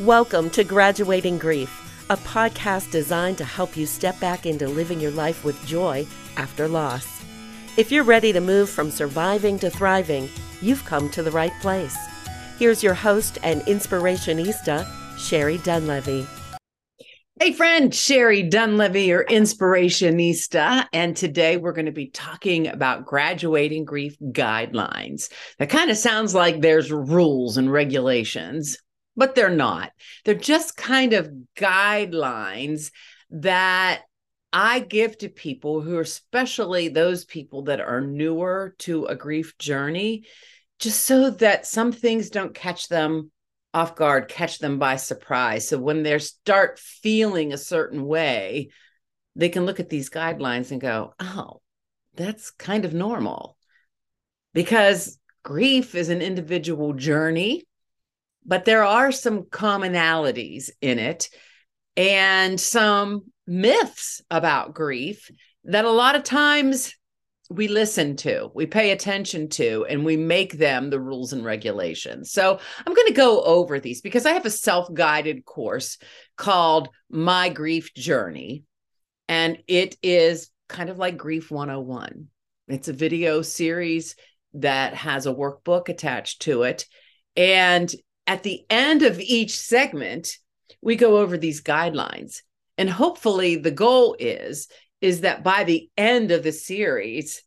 Welcome to Graduating Grief, a podcast designed to help you step back into living your life with joy after loss. If you're ready to move from surviving to thriving, you've come to the right place. Here's your host and inspirationista, Sherry Dunlevy. Hey, friend, Sherry Dunlevy, your inspirationista. And today we're going to be talking about graduating grief guidelines. That kind of sounds like there's rules and regulations but they're not. They're just kind of guidelines that I give to people who are especially those people that are newer to a grief journey, just so that some things don't catch them off guard, catch them by surprise. So when they start feeling a certain way, they can look at these guidelines and go, oh, that's kind of normal. Because grief is an individual journey but there are some commonalities in it and some myths about grief that a lot of times we listen to, we pay attention to, and we make them the rules and regulations. So I'm going to go over these because I have a self guided course called My Grief Journey. And it is kind of like Grief 101. It's a video series that has a workbook attached to it. And at the end of each segment, we go over these guidelines. And hopefully the goal is is that by the end of the series,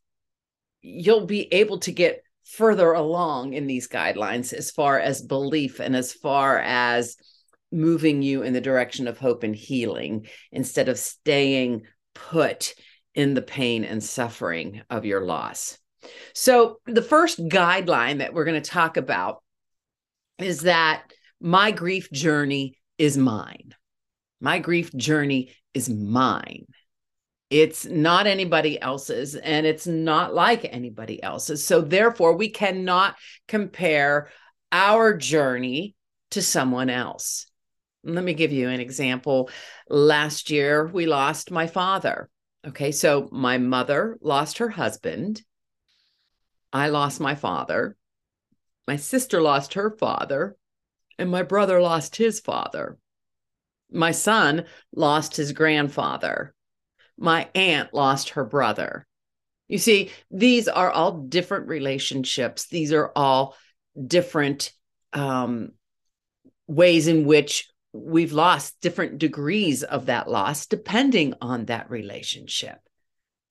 you'll be able to get further along in these guidelines as far as belief and as far as moving you in the direction of hope and healing instead of staying put in the pain and suffering of your loss. So, the first guideline that we're going to talk about is that my grief journey is mine. My grief journey is mine. It's not anybody else's and it's not like anybody else's. So, therefore, we cannot compare our journey to someone else. Let me give you an example. Last year, we lost my father. Okay, so my mother lost her husband. I lost my father. My sister lost her father, and my brother lost his father. My son lost his grandfather. My aunt lost her brother. You see, these are all different relationships. These are all different um, ways in which we've lost different degrees of that loss depending on that relationship.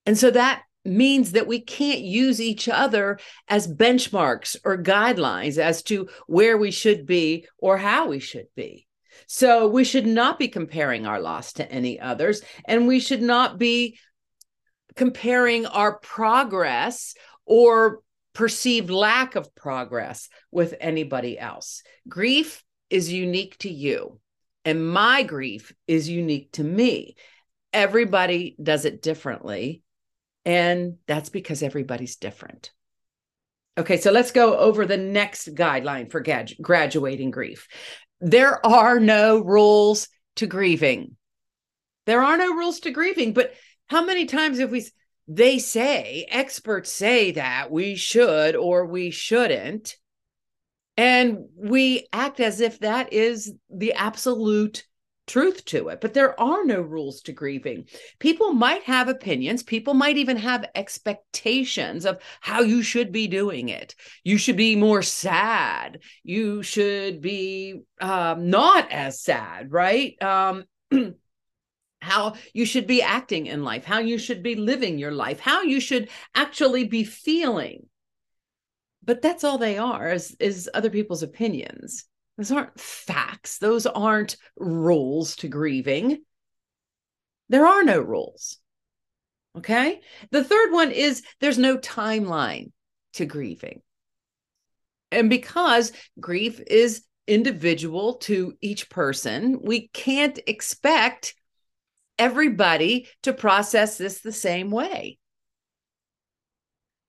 And so that means that we can't use each other as benchmarks or guidelines as to where we should be or how we should be. So we should not be comparing our loss to any others, and we should not be comparing our progress or perceived lack of progress with anybody else. Grief is unique to you, and my grief is unique to me. Everybody does it differently and that's because everybody's different. Okay, so let's go over the next guideline for grad- graduating grief. There are no rules to grieving. There are no rules to grieving, but how many times have we they say experts say that we should or we shouldn't and we act as if that is the absolute truth to it, but there are no rules to grieving. People might have opinions, people might even have expectations of how you should be doing it. You should be more sad, you should be um, not as sad, right? Um, how you should be acting in life, how you should be living your life, how you should actually be feeling. But that's all they are is, is other people's opinions. Those aren't facts. Those aren't rules to grieving. There are no rules. Okay. The third one is there's no timeline to grieving. And because grief is individual to each person, we can't expect everybody to process this the same way.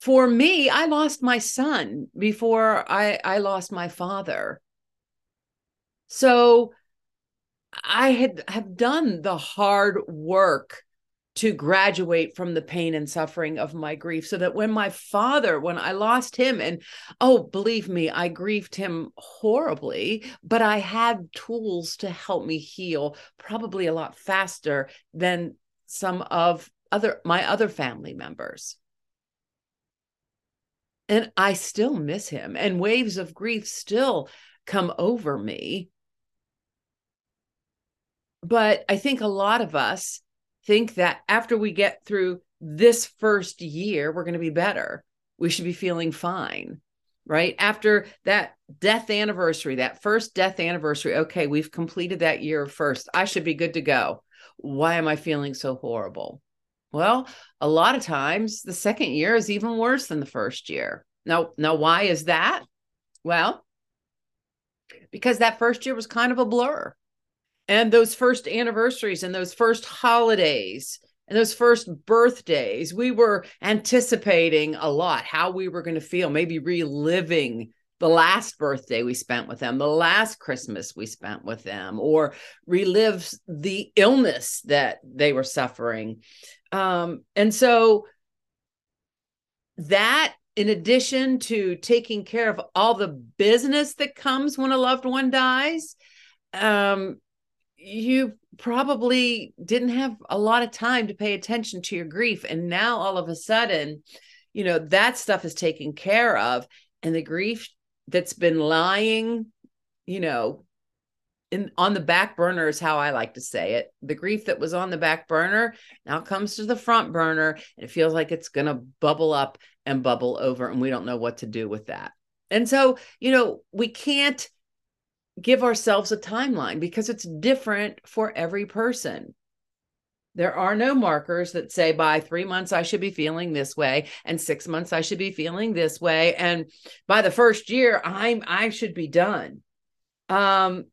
For me, I lost my son before I, I lost my father. So I had have done the hard work to graduate from the pain and suffering of my grief so that when my father when i lost him and oh believe me i grieved him horribly but i had tools to help me heal probably a lot faster than some of other my other family members. And i still miss him and waves of grief still come over me but i think a lot of us think that after we get through this first year, we're going to be better. We should be feeling fine, right? After that death anniversary, that first death anniversary, okay, we've completed that year first. I should be good to go. Why am I feeling so horrible? Well, a lot of times the second year is even worse than the first year. Now, now why is that? Well, because that first year was kind of a blur and those first anniversaries and those first holidays and those first birthdays, we were anticipating a lot how we were going to feel, maybe reliving the last birthday we spent with them, the last Christmas we spent with them, or relive the illness that they were suffering. Um, and so that in addition to taking care of all the business that comes when a loved one dies um, you probably didn't have a lot of time to pay attention to your grief and now all of a sudden you know that stuff is taken care of and the grief that's been lying you know in on the back burner is how I like to say it. The grief that was on the back burner now comes to the front burner and it feels like it's going to bubble up and bubble over and we don't know what to do with that. And so, you know, we can't give ourselves a timeline because it's different for every person. There are no markers that say by three months I should be feeling this way, and six months I should be feeling this way, and by the first year I'm I should be done. Um,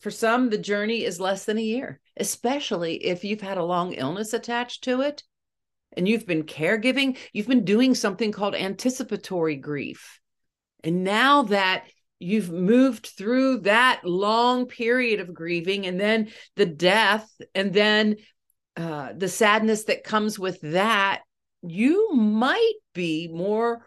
for some, the journey is less than a year, especially if you've had a long illness attached to it, and you've been caregiving. You've been doing something called anticipatory grief, and now that you've moved through that long period of grieving and then the death and then uh, the sadness that comes with that you might be more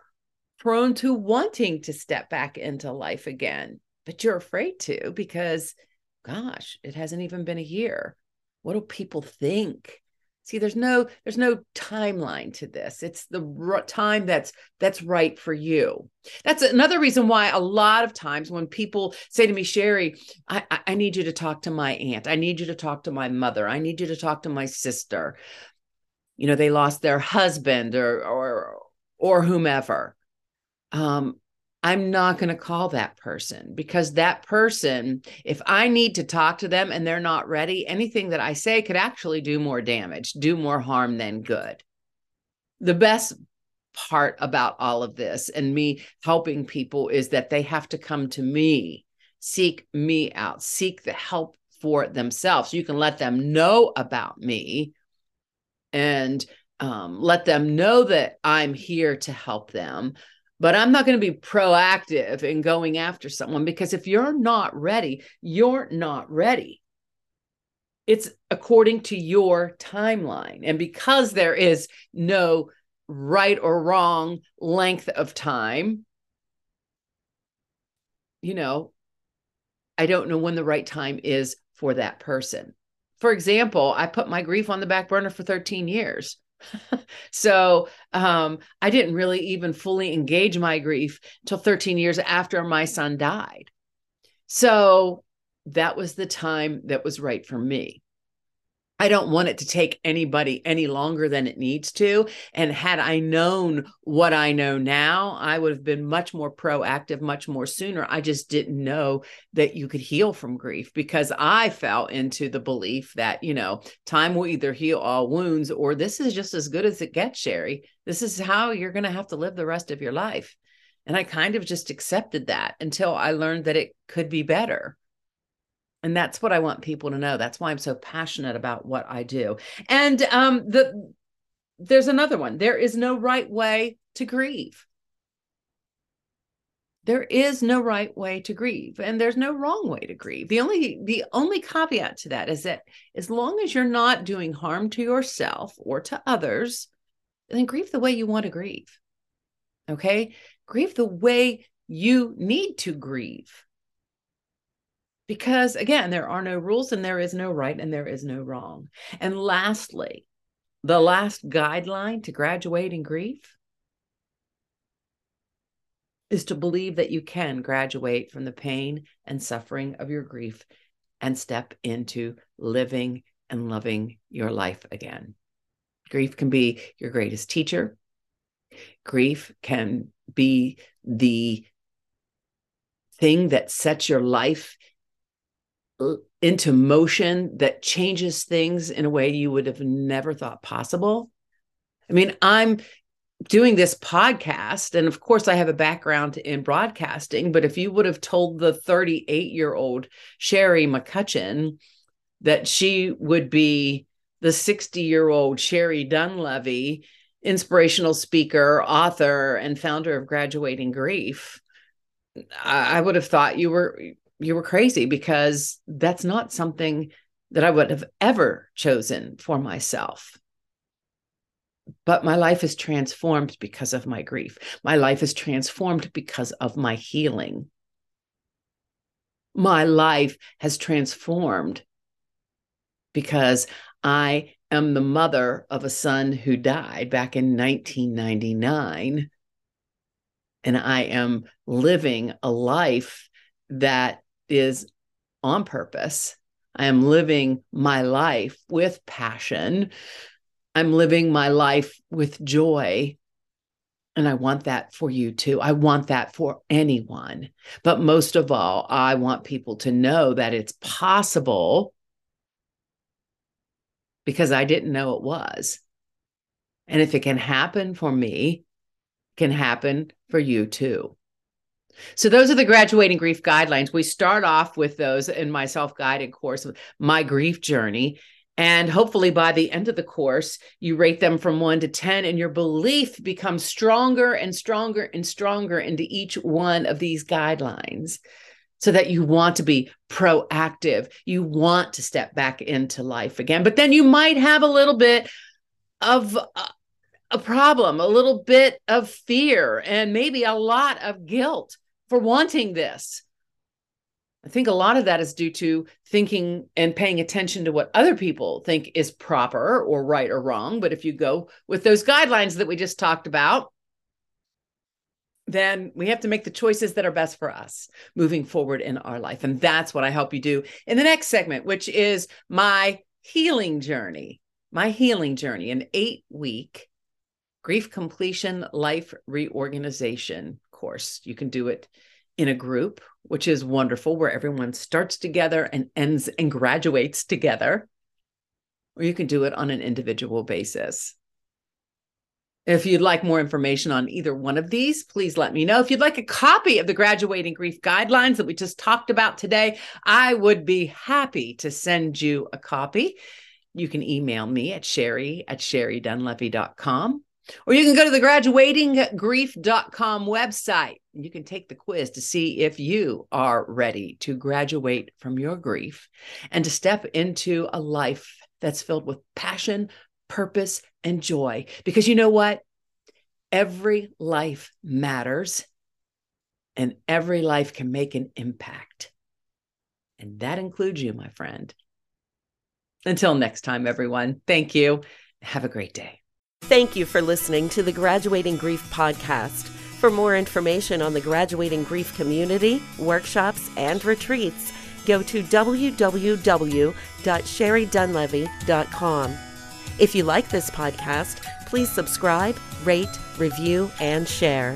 prone to wanting to step back into life again but you're afraid to because gosh it hasn't even been a year. What do people think see there's no there's no timeline to this. It's the time that's that's right for you. That's another reason why a lot of times when people say to me sherry I, I need you to talk to my aunt. I need you to talk to my mother. I need you to talk to my sister. You know they lost their husband or or or whomever. Um I'm not going to call that person because that person, if I need to talk to them and they're not ready, anything that I say could actually do more damage, do more harm than good. The best part about all of this and me helping people is that they have to come to me, seek me out, seek the help for themselves. You can let them know about me and um, let them know that I'm here to help them but I'm not going to be proactive in going after someone because if you're not ready, you're not ready. It's according to your timeline. And because there is no right or wrong length of time, you know, I don't know when the right time is for that person. For example, I put my grief on the back burner for 13 years. so um, I didn't really even fully engage my grief until 13 years after my son died. So that was the time that was right for me. I don't want it to take anybody any longer than it needs to. And had I known what I know now, I would have been much more proactive, much more sooner. I just didn't know that you could heal from grief because I fell into the belief that, you know, time will either heal all wounds or this is just as good as it gets, Sherry. This is how you're going to have to live the rest of your life. And I kind of just accepted that until I learned that it could be better. And that's what I want people to know. That's why I'm so passionate about what I do. And um, the there's another one. There is no right way to grieve. there is no right way to grieve and there's no wrong way to grieve the only the only caveat to that is that as long as you're not doing harm to yourself or to others then grieve the way you want to grieve okay grieve the way you need to grieve because again there are no rules and there is no right and there is no wrong and lastly the last guideline to graduating grief is to believe that you can graduate from the pain and suffering of your grief and step into living and loving your life again. Grief can be your greatest teacher. Grief can be the thing that sets your life into motion that changes things in a way you would have never thought possible. I mean, I'm doing this podcast and of course i have a background in broadcasting but if you would have told the 38 year old sherry mccutcheon that she would be the 60 year old sherry dunlevy inspirational speaker author and founder of graduating grief I, I would have thought you were you were crazy because that's not something that i would have ever chosen for myself but my life is transformed because of my grief. My life is transformed because of my healing. My life has transformed because I am the mother of a son who died back in 1999. And I am living a life that is on purpose. I am living my life with passion I'm living my life with joy. And I want that for you too. I want that for anyone. But most of all, I want people to know that it's possible because I didn't know it was. And if it can happen for me, can happen for you too. So those are the graduating grief guidelines. We start off with those in my self-guided course, my grief journey, and hopefully by the end of the course, you rate them from one to 10, and your belief becomes stronger and stronger and stronger into each one of these guidelines so that you want to be proactive. You want to step back into life again. But then you might have a little bit of a problem, a little bit of fear, and maybe a lot of guilt for wanting this. I think a lot of that is due to thinking and paying attention to what other people think is proper or right or wrong. But if you go with those guidelines that we just talked about, then we have to make the choices that are best for us moving forward in our life. And that's what I help you do in the next segment, which is my healing journey, my healing journey, an eight week grief completion life reorganization course. You can do it in a group, which is wonderful, where everyone starts together and ends and graduates together, or you can do it on an individual basis. If you'd like more information on either one of these, please let me know. If you'd like a copy of the graduating grief guidelines that we just talked about today, I would be happy to send you a copy. You can email me at sherry at sherrydunlevy.com or you can go to the graduatinggrief.com website. You can take the quiz to see if you are ready to graduate from your grief and to step into a life that's filled with passion, purpose, and joy. Because you know what? Every life matters and every life can make an impact. And that includes you, my friend. Until next time, everyone, thank you. Have a great day. Thank you for listening to the Graduating Grief podcast. For more information on the Graduating Grief community, workshops, and retreats, go to www.sherrydunlevy.com. If you like this podcast, please subscribe, rate, review, and share.